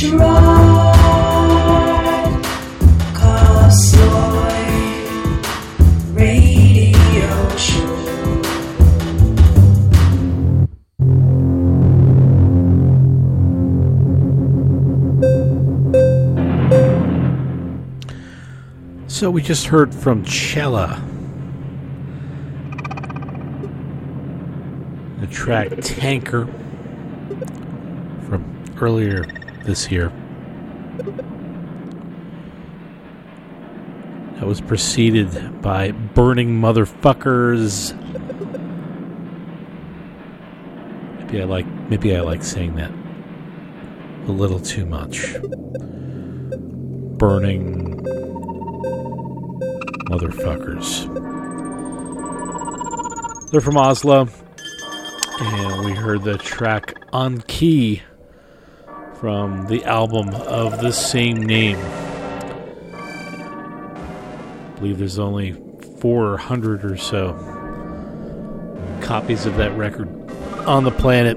So we just heard from Cella. The track Tanker from earlier this year. That was preceded by Burning Motherfuckers. Maybe I like maybe I like saying that a little too much. Burning motherfuckers. They're from Oslo, and we heard the track On Key from the album of the same name. I believe there's only 400 or so copies of that record on the planet.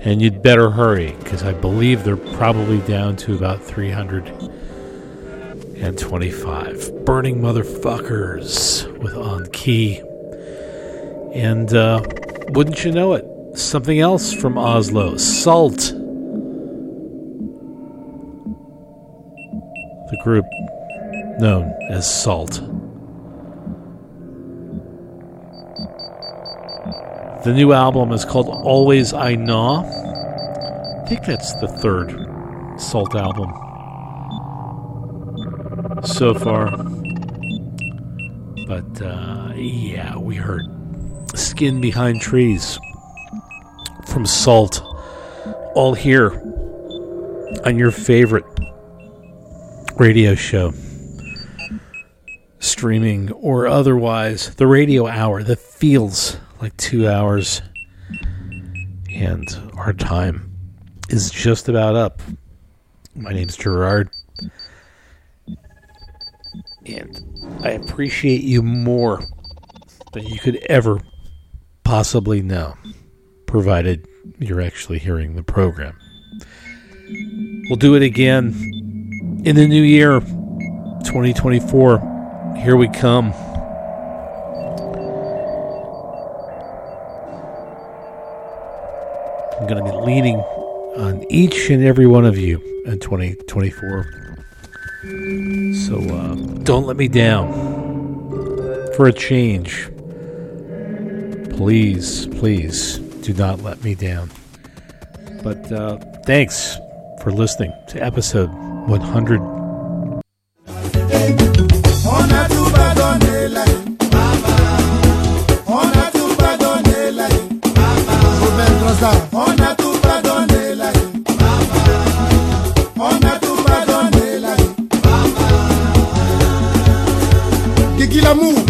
And you'd better hurry, because I believe they're probably down to about 325. Burning Motherfuckers with On Key. And uh, wouldn't you know it, something else from Oslo Salt. The group known as Salt. The new album is called Always I Know. I think that's the third Salt album so far. But uh, yeah, we heard Skin Behind Trees from Salt. All here on your favorite radio show, streaming or otherwise. The radio hour that feels like two hours. And our time is just about up. My name's Gerard. And I appreciate you more than you could ever possibly know, provided you're actually hearing the program. We'll do it again in the new year, 2024. Here we come. I'm going to be leaning on each and every one of you in 2024. So uh, don't let me down. For a change, please, please do not let me down. But uh, thanks for listening to episode 100. On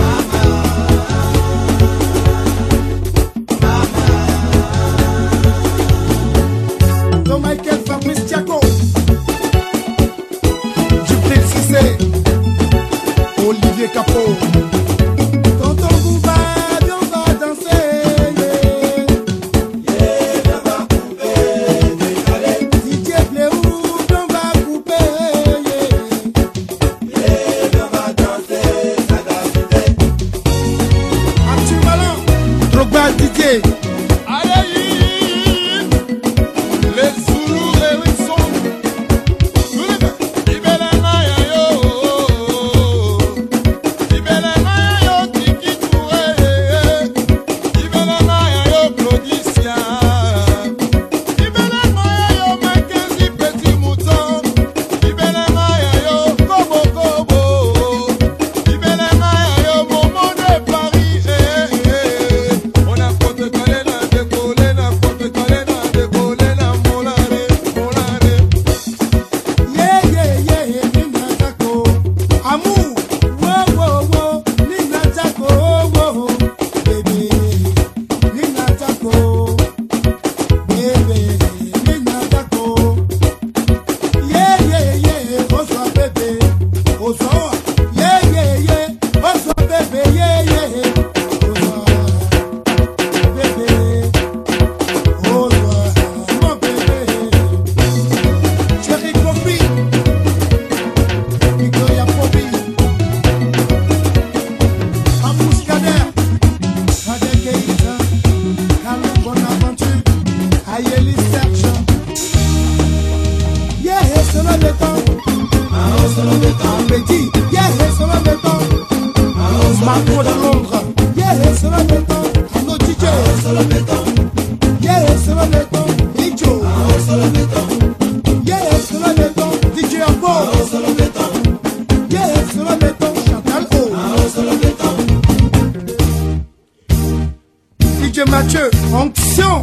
Mathieu, onction,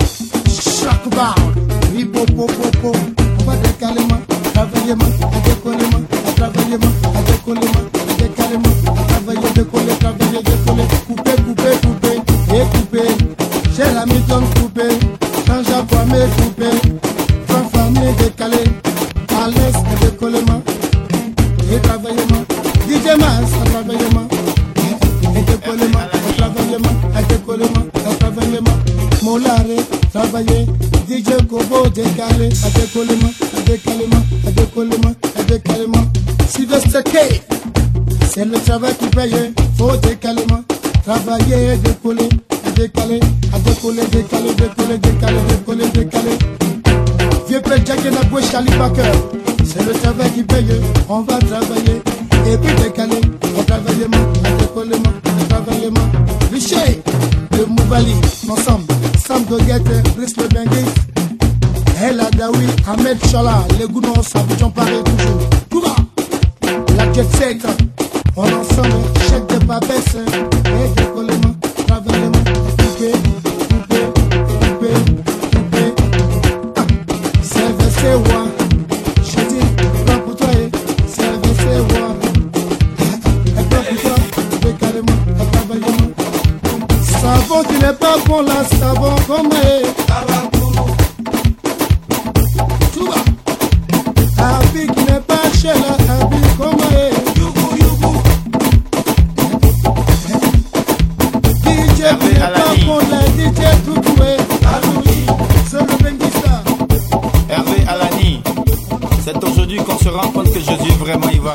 chaque barre, ribo, po, po, po, on va décaler, travailler, décoller, travailler, décoller, décaler, travailler, décoller, travailler, décoller, couper, couper, couper, et couper, j'ai l'ami John couper, quand à mes me couper. Kobo décalé À décoller ma À décaler ma À décoller ma À décaler ma Sylvester K c'est le travail qui paye, faut décaler ma Travailler décoller, et décaler, à décoller, décaler, décoller, décaler, décoller, décaler. Vieux père Jack et la bouche Charlie Parker. C'est le travail qui paye, on va travailler. Et puis décaler, on travaille ma, on décoller ma, on travaille ma. Richer, le Moubali, ensemble. Sam Goguette, Brice le Benguis. Ben oui, Ahmed Chala, les goûts non, ça vous en toujours. Bouba, la jet set, on ensemble, chèque de babesse. Hein. rends que Jésus vraiment, il va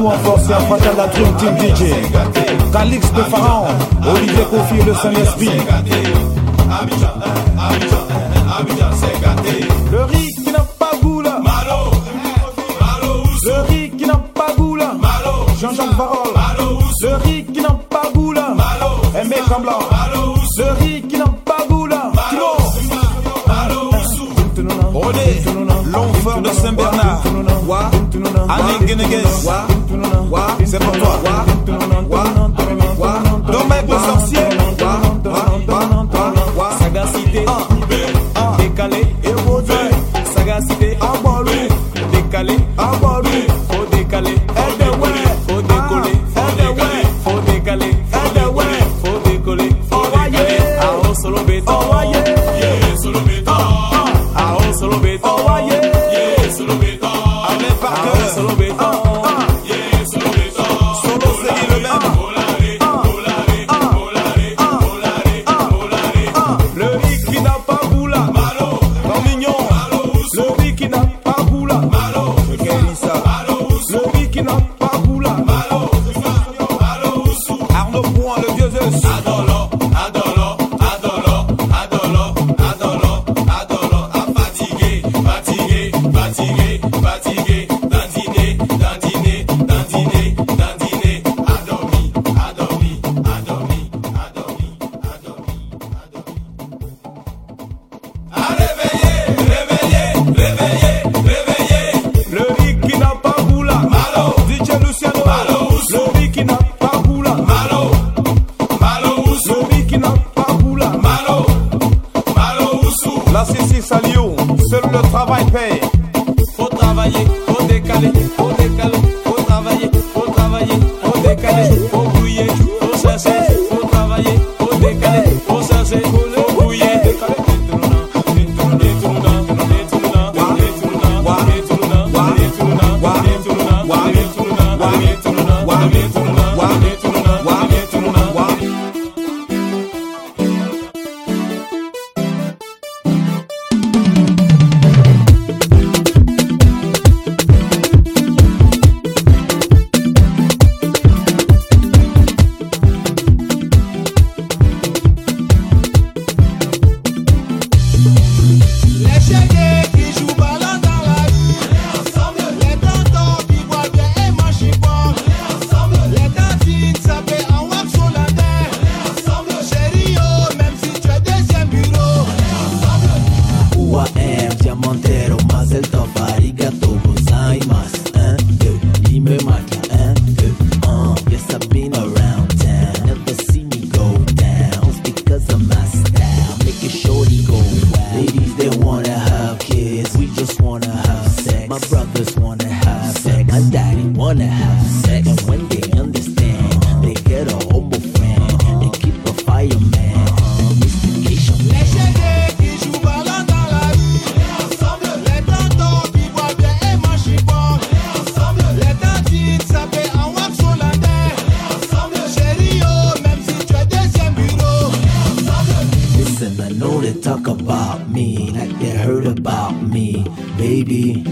Retour en force et de la Dream Team DJ. Calix de Pharaon. Olivier Kofi et le Saint-Esprit. Le riz qui n'a pas goût là. Le riz qui n'a pas goût là. Malo, Jean-Jacques Varol. Malo, Le riz qui n'a pas goût là. Malo, Aimé. Malo, Le riz qui n'a pas goût là. Rodé, l'enfer de Saint-Bernard. Annie Guénéguez, c'est pour toi. baby.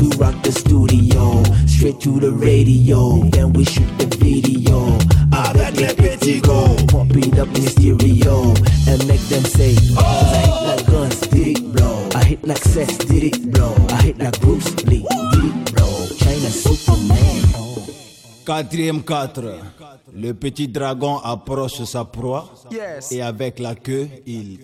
We rock the studio. Straight to the radio. Then we shoot the video. I Avec les pretty go. Pump it up in stereo. And make them say, Oh, like guns, did it blow? I hit like sex, did it blow? I hit like Bruce Lee, did it blow? China Superman. 4 4 Le petit dragon approche sa proie et avec la queue, il...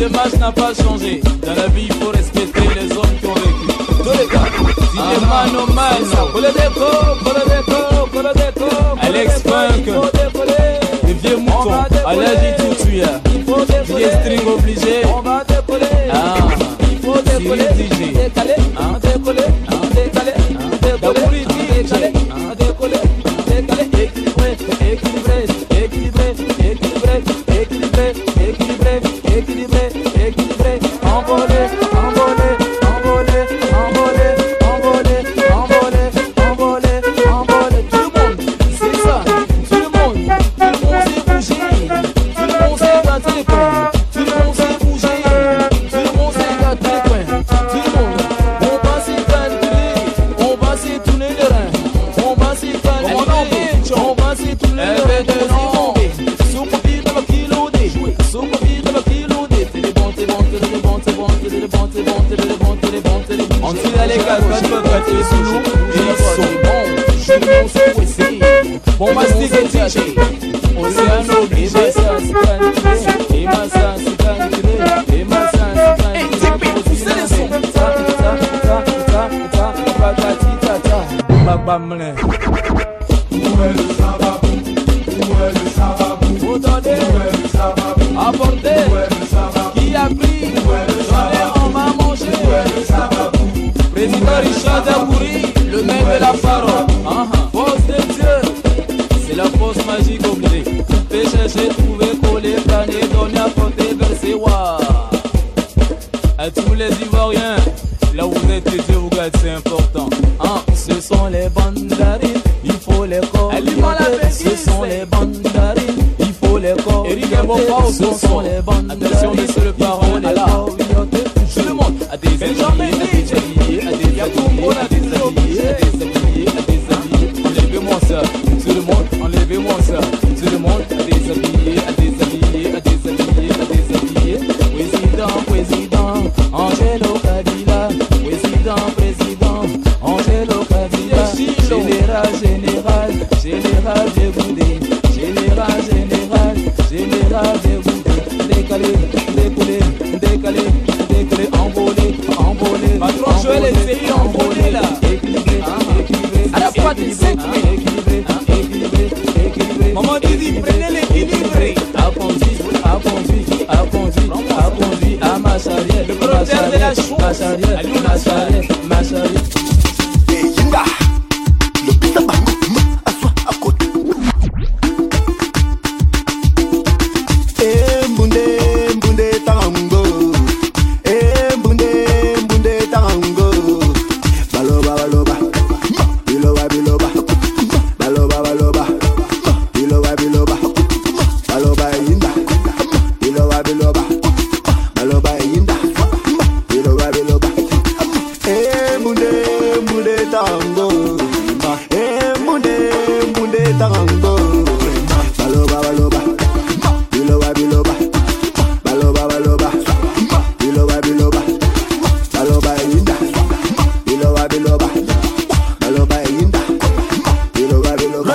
de base n'a pas changé. Dans la vie, il faut respecter les hommes qui ont vécu. Tous les cas, si mano mano. Pour le déco, pour le déco. Alex Funk, les vieux moutons. À l'âge tout tu as. Vieux obligé. On va décoller. Ah, il faut ah. décoller. Ah. não poder À tous les Ivoiriens, là où vous êtes, les vous c'est important. Hein? Ce sont les bandarines, il faut les corps. Ce sont les bandarines, il faut les corps. Ce sont les bandarines, attention, monsieur le parent, à la. Je demande à des Patron, je vais l'essayer en bonnet là. À la fois du 5 Maman dit prenez l'équilibre. Apprenti, apprenti, apprenti, apprenti à ma Le prophète de la chose.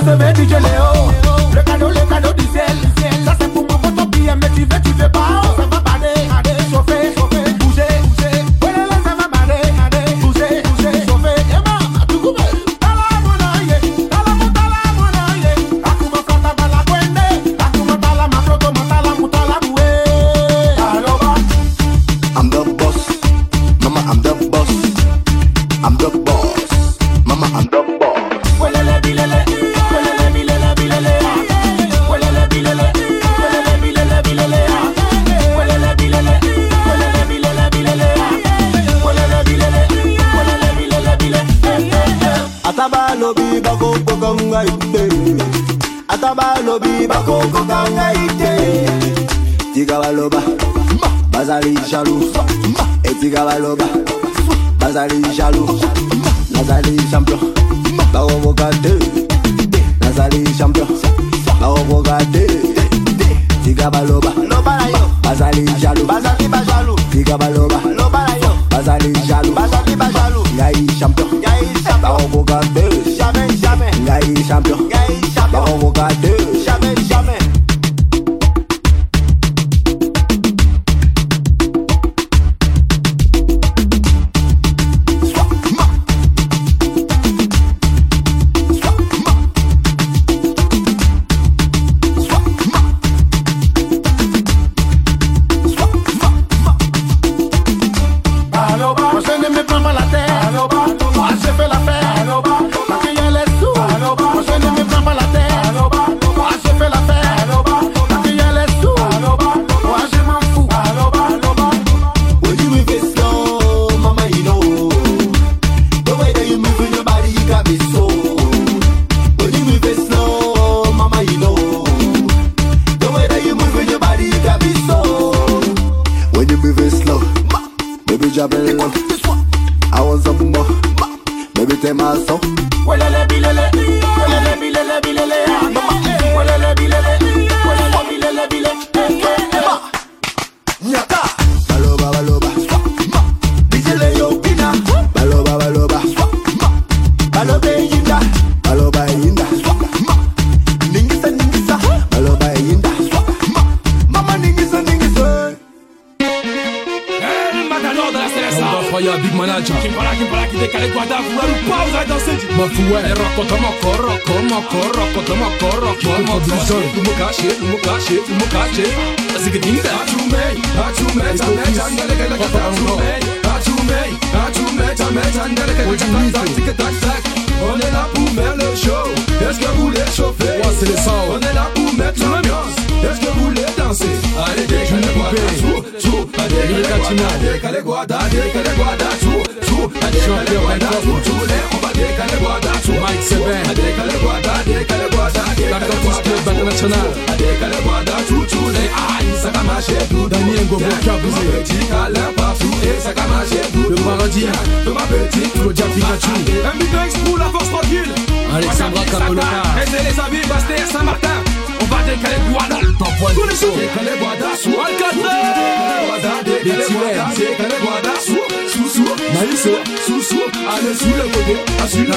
Nasema eti leo allez jaloux, Nazaré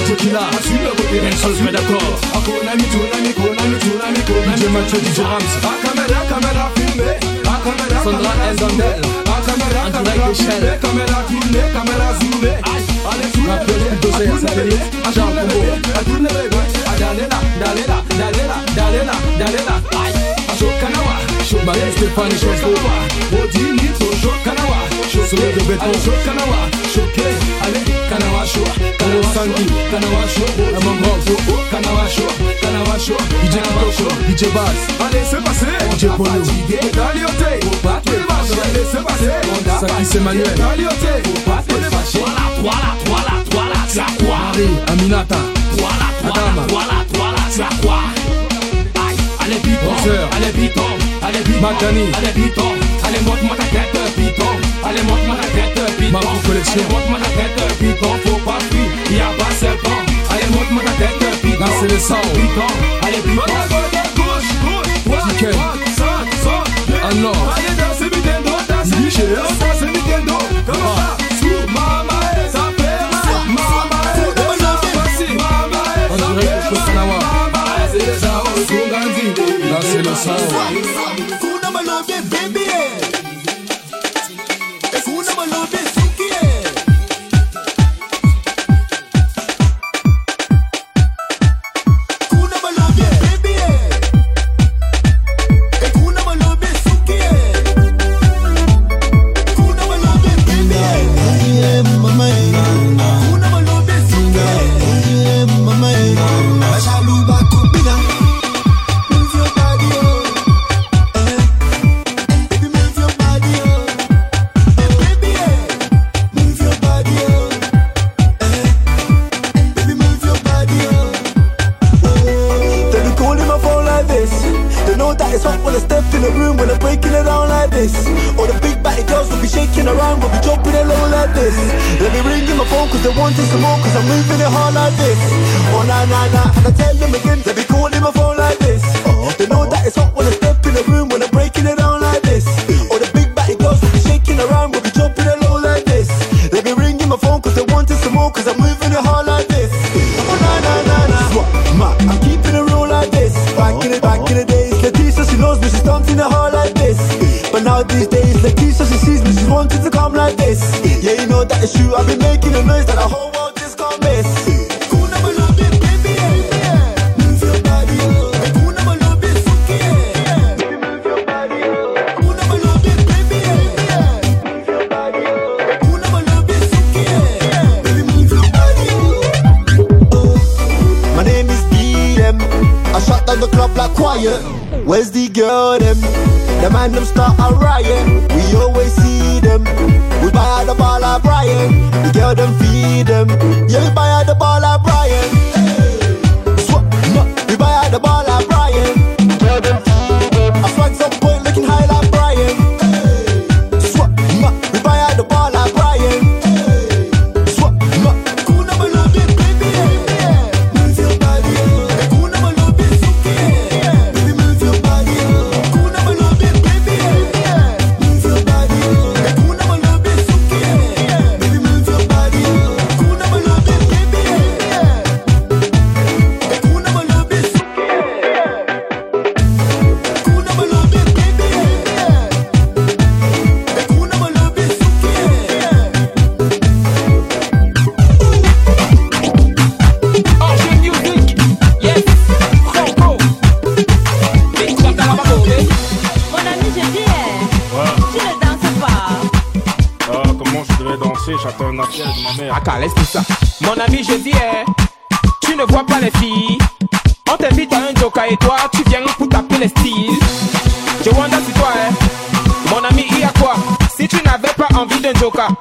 tequila, elle se met d'accord. DJ Mathieu, DJ Rams. Sandra Ezandel. En direct d'échelle. La plus dosée à satellite, Charles Combo. Dalela, Dalela, Dalela, Dalela, Dalela. Shokanawa, Shobale, Stéphane, Shosowa. Odini, Shokanawa. Shosowa de béton, Shokanawa. show, allez. Kanawasho, Kanawasangi, Kanawasho, la Kanawasho, Kanawasho, DJ Kanawasho, DJ Allez, c'est passé, DJ Bono, pas allez, c'est passé, Saki c'est Manuel, Dalioté, pas voilà, voilà, voilà, voilà, ça quoi, Marie, Aminata, voilà, voilà, voilà, voilà, ça quoi, allez, piton, allez, piton, allez, piton, allez, piton, allez, monte-moi ta tête, piton, allez, monte-moi ta tête, Maman collection Allez monte-moi ta tête, piton, faut pas fuir Y'a pas seul temps Allez monte-moi ta tête, piton Là c'est le sang Piton, allez piton Gauche, gauche, droite, droite, saute, saute Ah non Allez dans ce butin d'eau, dans ce butin d'eau Dans ce butin d'eau, comment ça Sous mama et ça fait mal Mama et ça fait mal Mama et ça fait mal On dirait que je peux s'en avoir Mama et c'est ça, on se grandit Là c'est le sang Kuna malombe, baby, yeah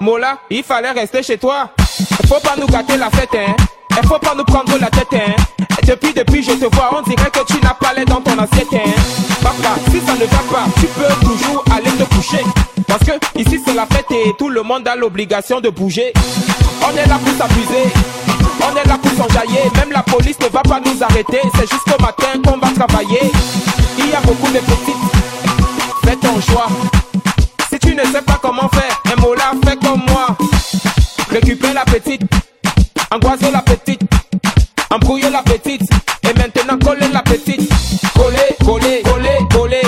Mola, il fallait rester chez toi. Faut pas nous gâter la fête, hein. Et faut pas nous prendre la tête, hein. Depuis, depuis, je te vois, on dirait que tu n'as pas l'air dans ton assiette, hein. Papa, si ça ne va pas, tu peux toujours aller te coucher. Parce que ici c'est la fête et tout le monde a l'obligation de bouger. On est là pour s'abuser, on est là pour s'enjailler. Même la police ne va pas nous arrêter, c'est jusqu'au matin qu'on va travailler. Il y a beaucoup de petites, fais ton choix. Si tu ne sais pas comment faire, un mot là. Récupère la petite, angoisser la petite, embrouiller la petite, et maintenant coller la petite. Coller, coller, coller, coller,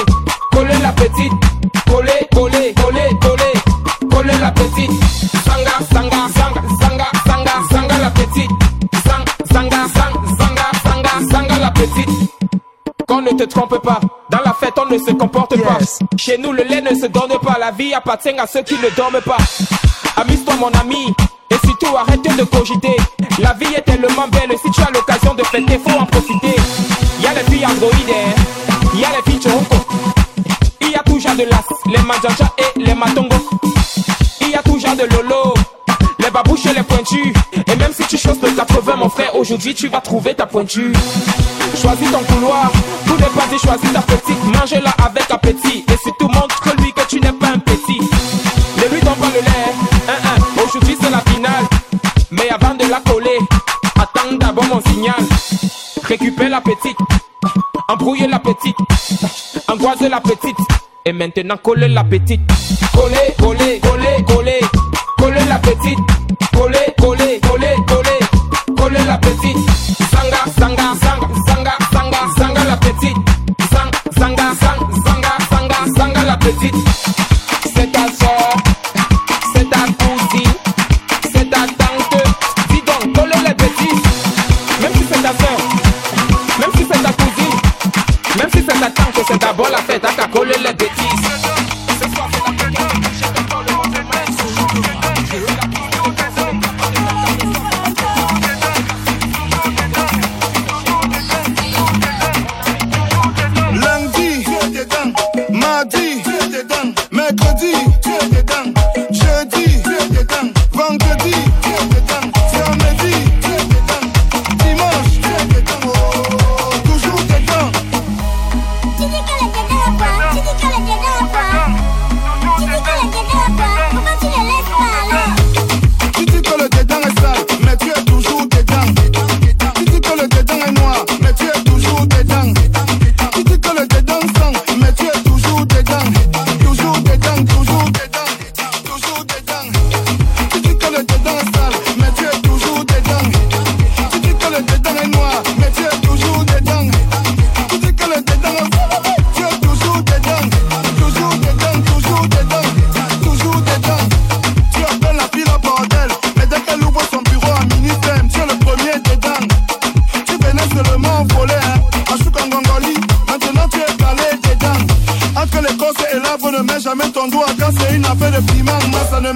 coller la petite. Coller, coller, coller, coller, coller la petite. Sanga, sanga, sanga, sanga, sanga, sanga la petite. Sang, sanga, sang, sanga, sanga, sanga la petite. Qu'on ne te trompe pas, dans la fête on ne se comporte pas. Chez nous le lait ne se donne pas, la vie appartient à ceux qui ne dorment pas. Amuse-toi mon ami, surtout arrête de cogiter. La vie est tellement belle, si tu as l'occasion de fêter, faut en profiter. Y a les filles androïdes, hein. y a les filles. Il y a toujours de l'as, les manjanja et les matongos. Il y a toujours de lolo, les babouches et les pointus. Et même si tu choses de 80, mon frère, aujourd'hui tu vas trouver ta pointure. Choisis ton couloir, tout n'est pas choisis ta petite. Mange-la avec appétit. Et surtout montre lui que petite, embrouille la petite, angoisse la petite. Et maintenant coller la petite. Coller, coller, coller, coller, coller la petite. Coller, coller, coller,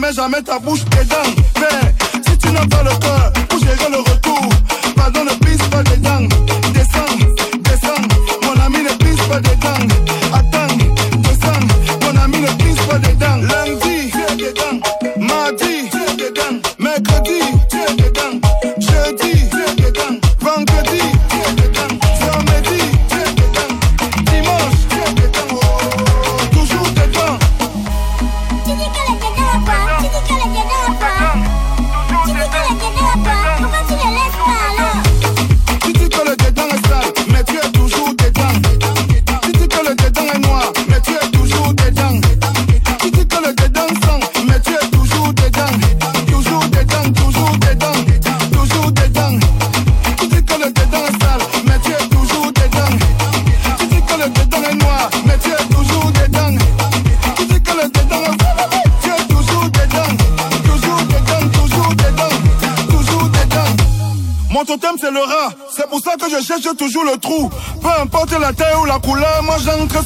μέσα με τα μπους και down Peu importe la taille ou la couleur, moi j'entre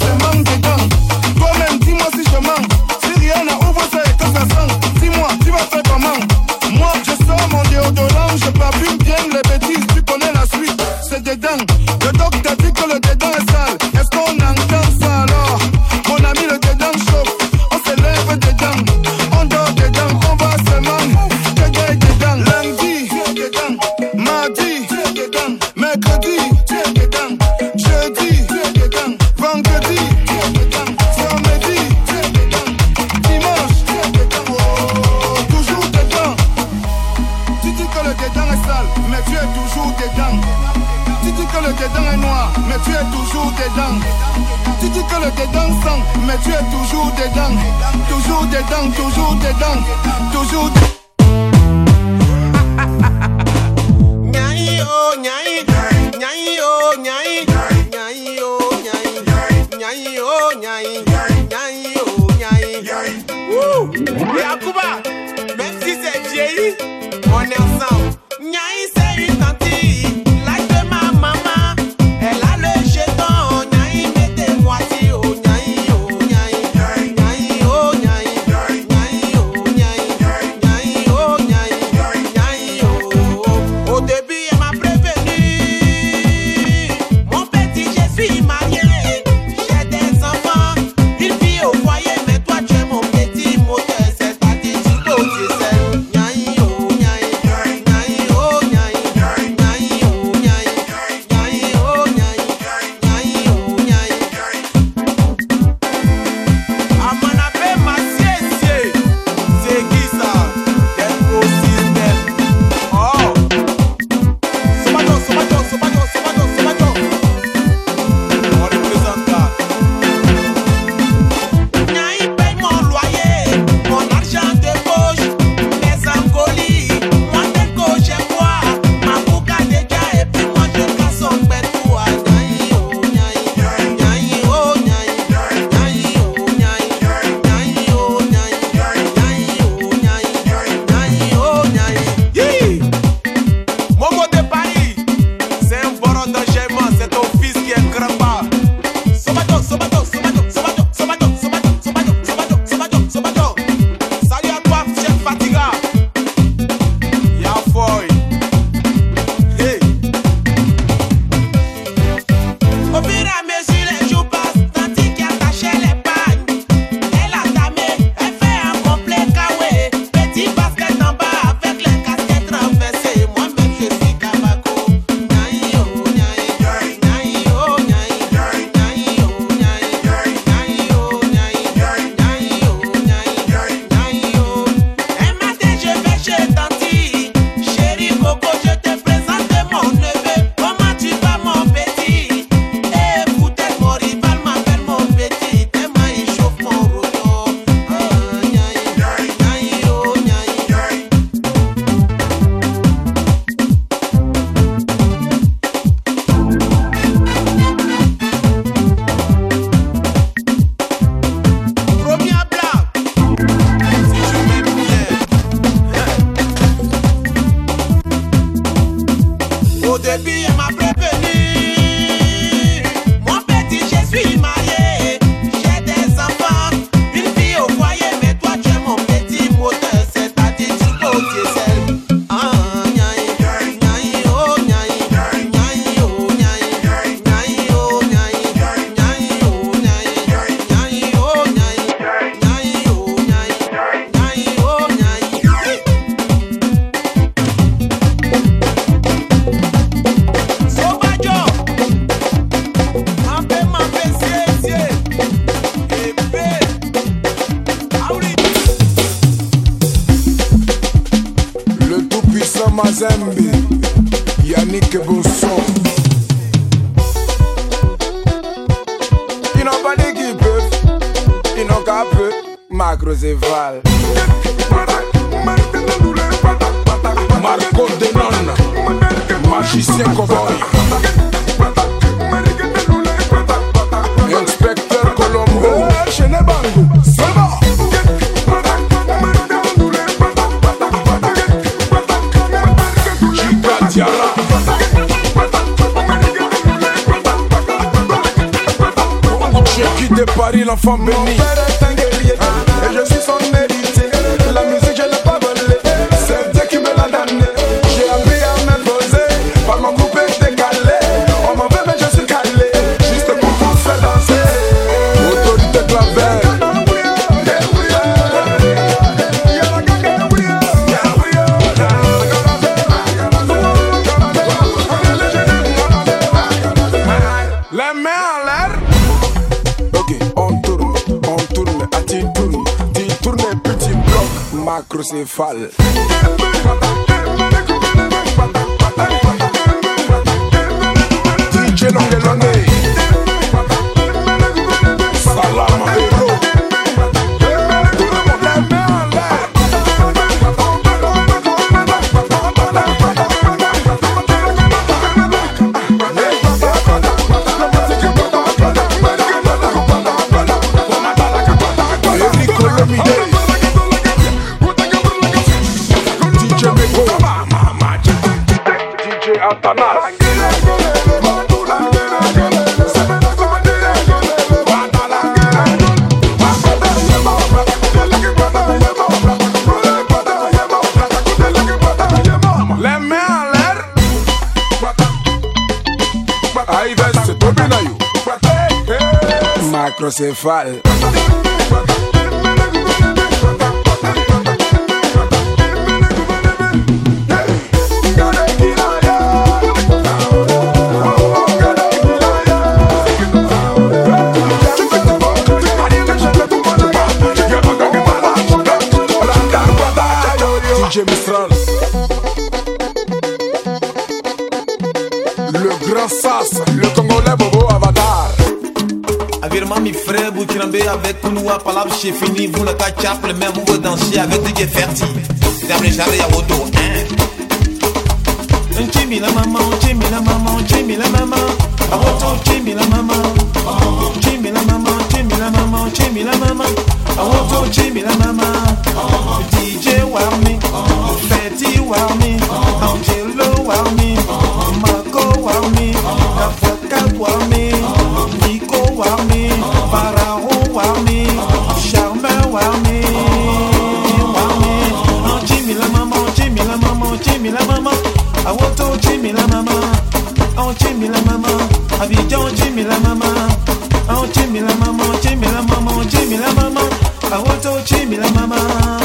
Kizambi, Yannick Bousson. Il n'en pas d'équipe, il n'en qu'à peu, Macro Zéval. from beneath. fall. microcefal. ma palabre, j'ai fini, vous le catch-up, le même, vous danser avec DJ Ferti. Dame Charlie à retour, hein. Jimmy la maman, Jimmy la maman, Jimmy la maman, à retour Jimmy la maman, Jimmy la maman, Jimmy la maman, Jimmy la maman, à retour Jimmy la maman, DJ Warmy, Betty Warmy. Abidjan o jí mi la mama, o jí mama, o jí mama, o jí mi la mama, tó jí mi la mama.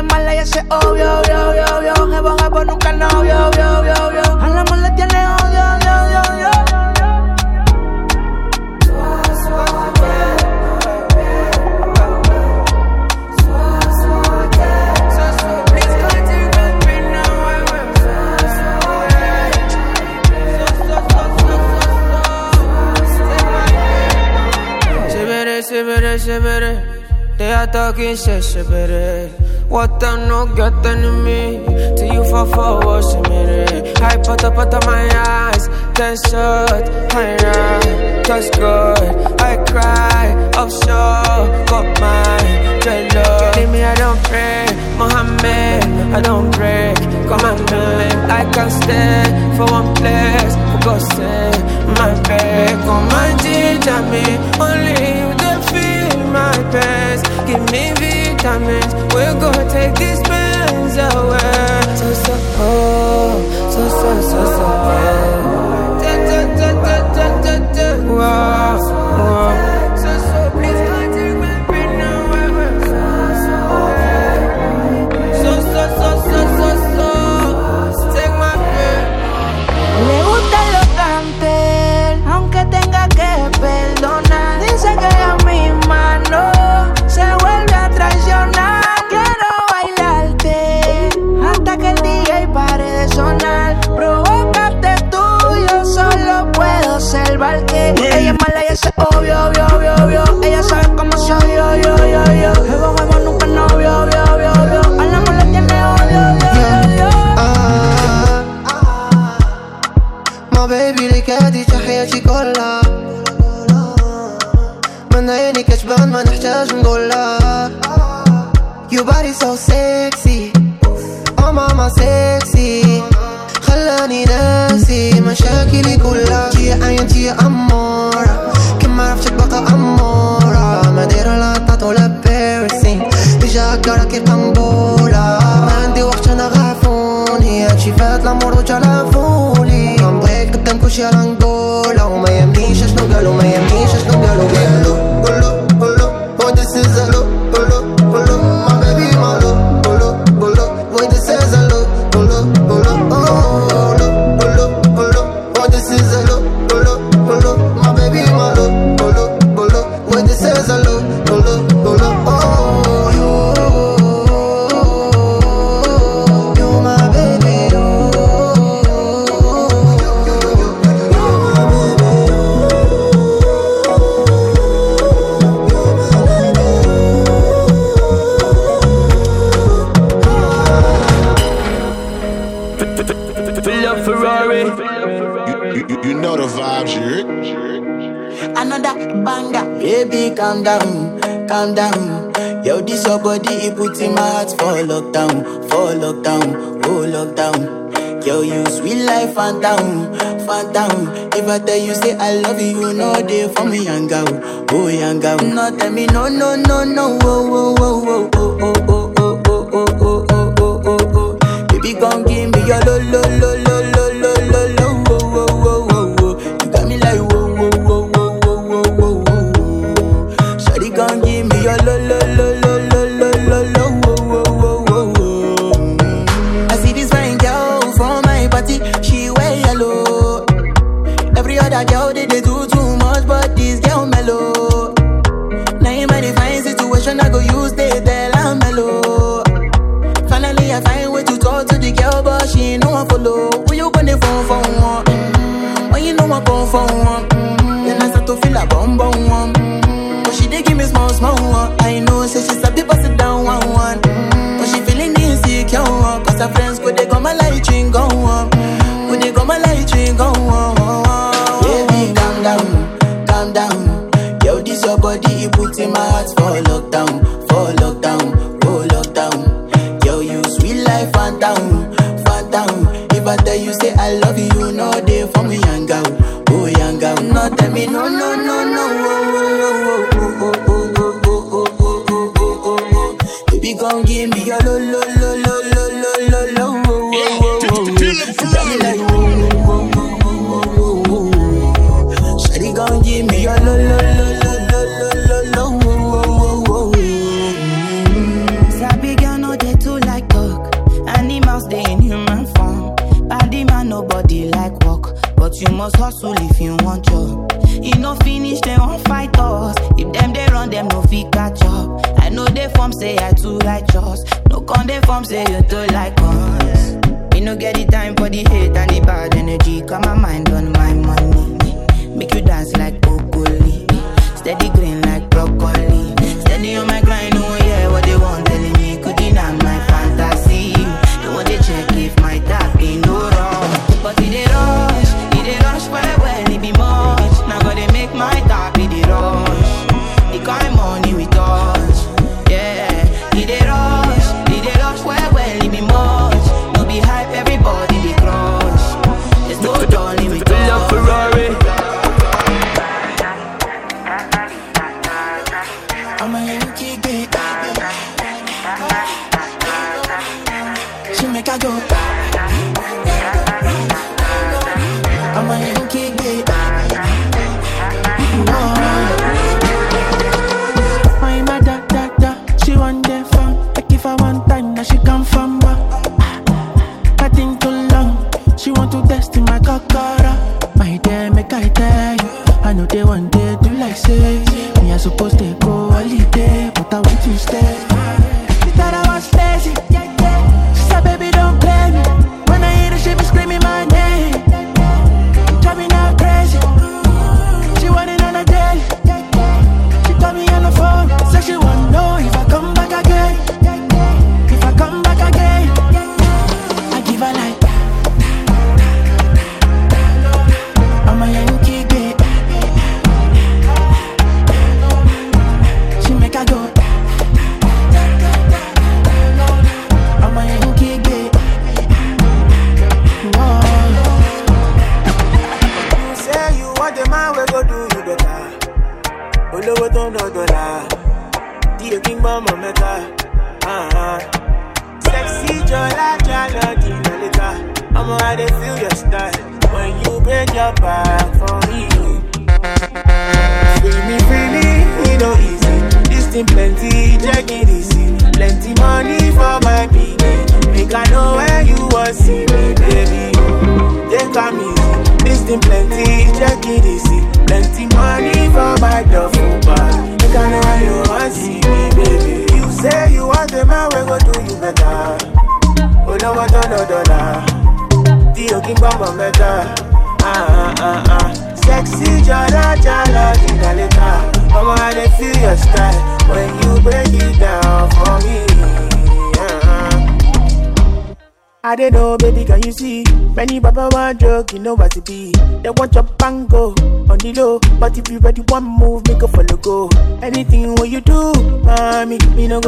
es mala y ese obvio, obvio, obvio, obvio. Jebo, jebo, nunca novio, obvio, obvio, obvio. A la amor le tiene odio, odio, odio, odio. Severe, severe, severe Te se severe What I no got in me? Till you fall for what's a minute I put up out of my eyes. Then shut my eyes. That's good. I cry. So Got my تلفوني عم بهيك بتنكش يا رنجولة وما يهمنيش شنو قالوا ما يهمنيش شنو قالوا far down, far down. If I tell you say I love you, you know they for me, young girl, oh young girl. No tell me no, no, no. for lockdown, roll lockdown. Yo, you sweet life, phantom, phantom. If I tell you, say I love you, no day for me, young girl, oh young girl. Tell me, no, no, no. say you do like supposed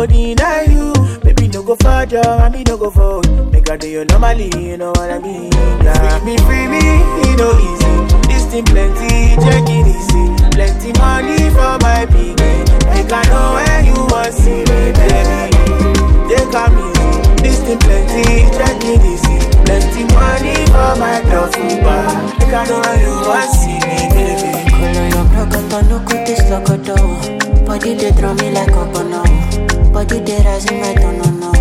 go deny you. Baby, no go further, and me no go forward. Make I do you normally, you know what I mean? Yeah. Free me, free me, it no easy. This thing plenty, check it easy. Plenty money for my piggy. Make I know where you want see me, baby. Take a easy. This thing plenty, check it easy. Plenty money for my duffel bag. Make I know where you want see me, baby. Your brocoto, no cut this locoto. Body they draw me like a bono. Body they rise in my tono, no.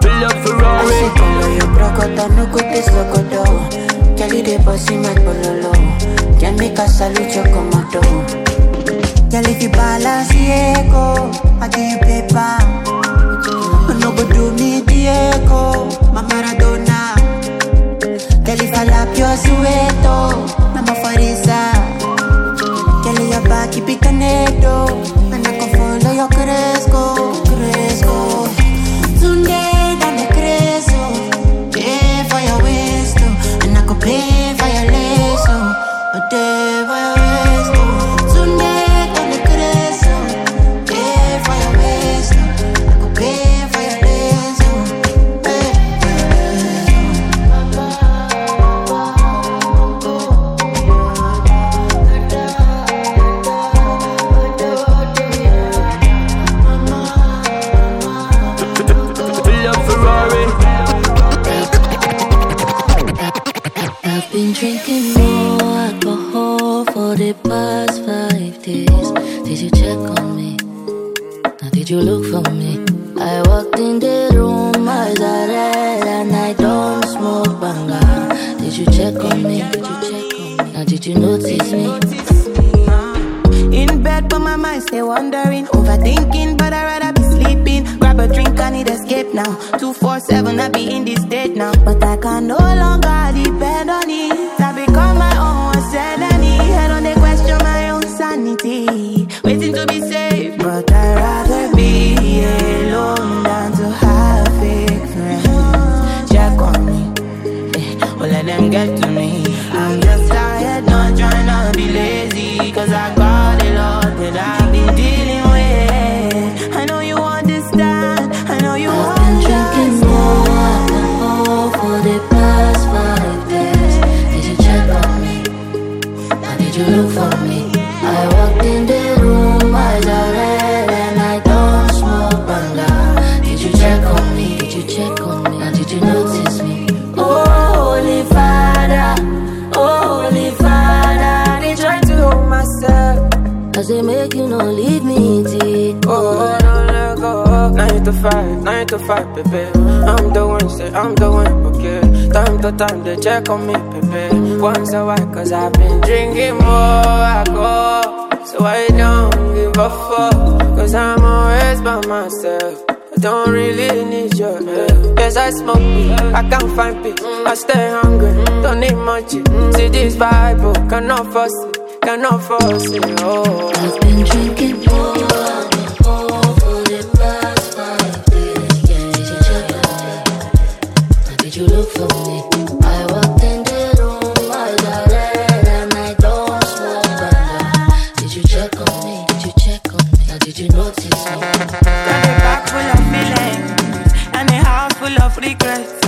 Pull up I Ferrari. say color your brocoto, no cut this locoto. Kelly they bossy my pololo. Can make a salute your commando. Girl, if you balance Diego, I give you paper. No go do me Diego, my Maradona. Girl, if I lap your sueto, keep it canedo, and I can follow your cresco, cresco. Pay for your waist, oh, and I pay for your in the room, eyes are red, and I don't smoke banga. Did you check on me? Did you check on me? Now did you notice me? In bed, but my mind stay wandering, overthinking, but I rather be sleeping. Grab a drink, I need escape now. Two four seven, I be in this state now, but I can no longer depend five, nine to five, baby. I'm the one, say I'm the one, okay. Time to time, they check on me, baby. Once a while, cause I've been drinking more alcohol. So I don't give a fuck. Cause I'm always by myself. I don't really need your help. Yes, I smoke weed, I can't find peace. I stay hungry, don't need much. See this Bible, cannot force it, cannot force it. Oh, I've been drinking heart full of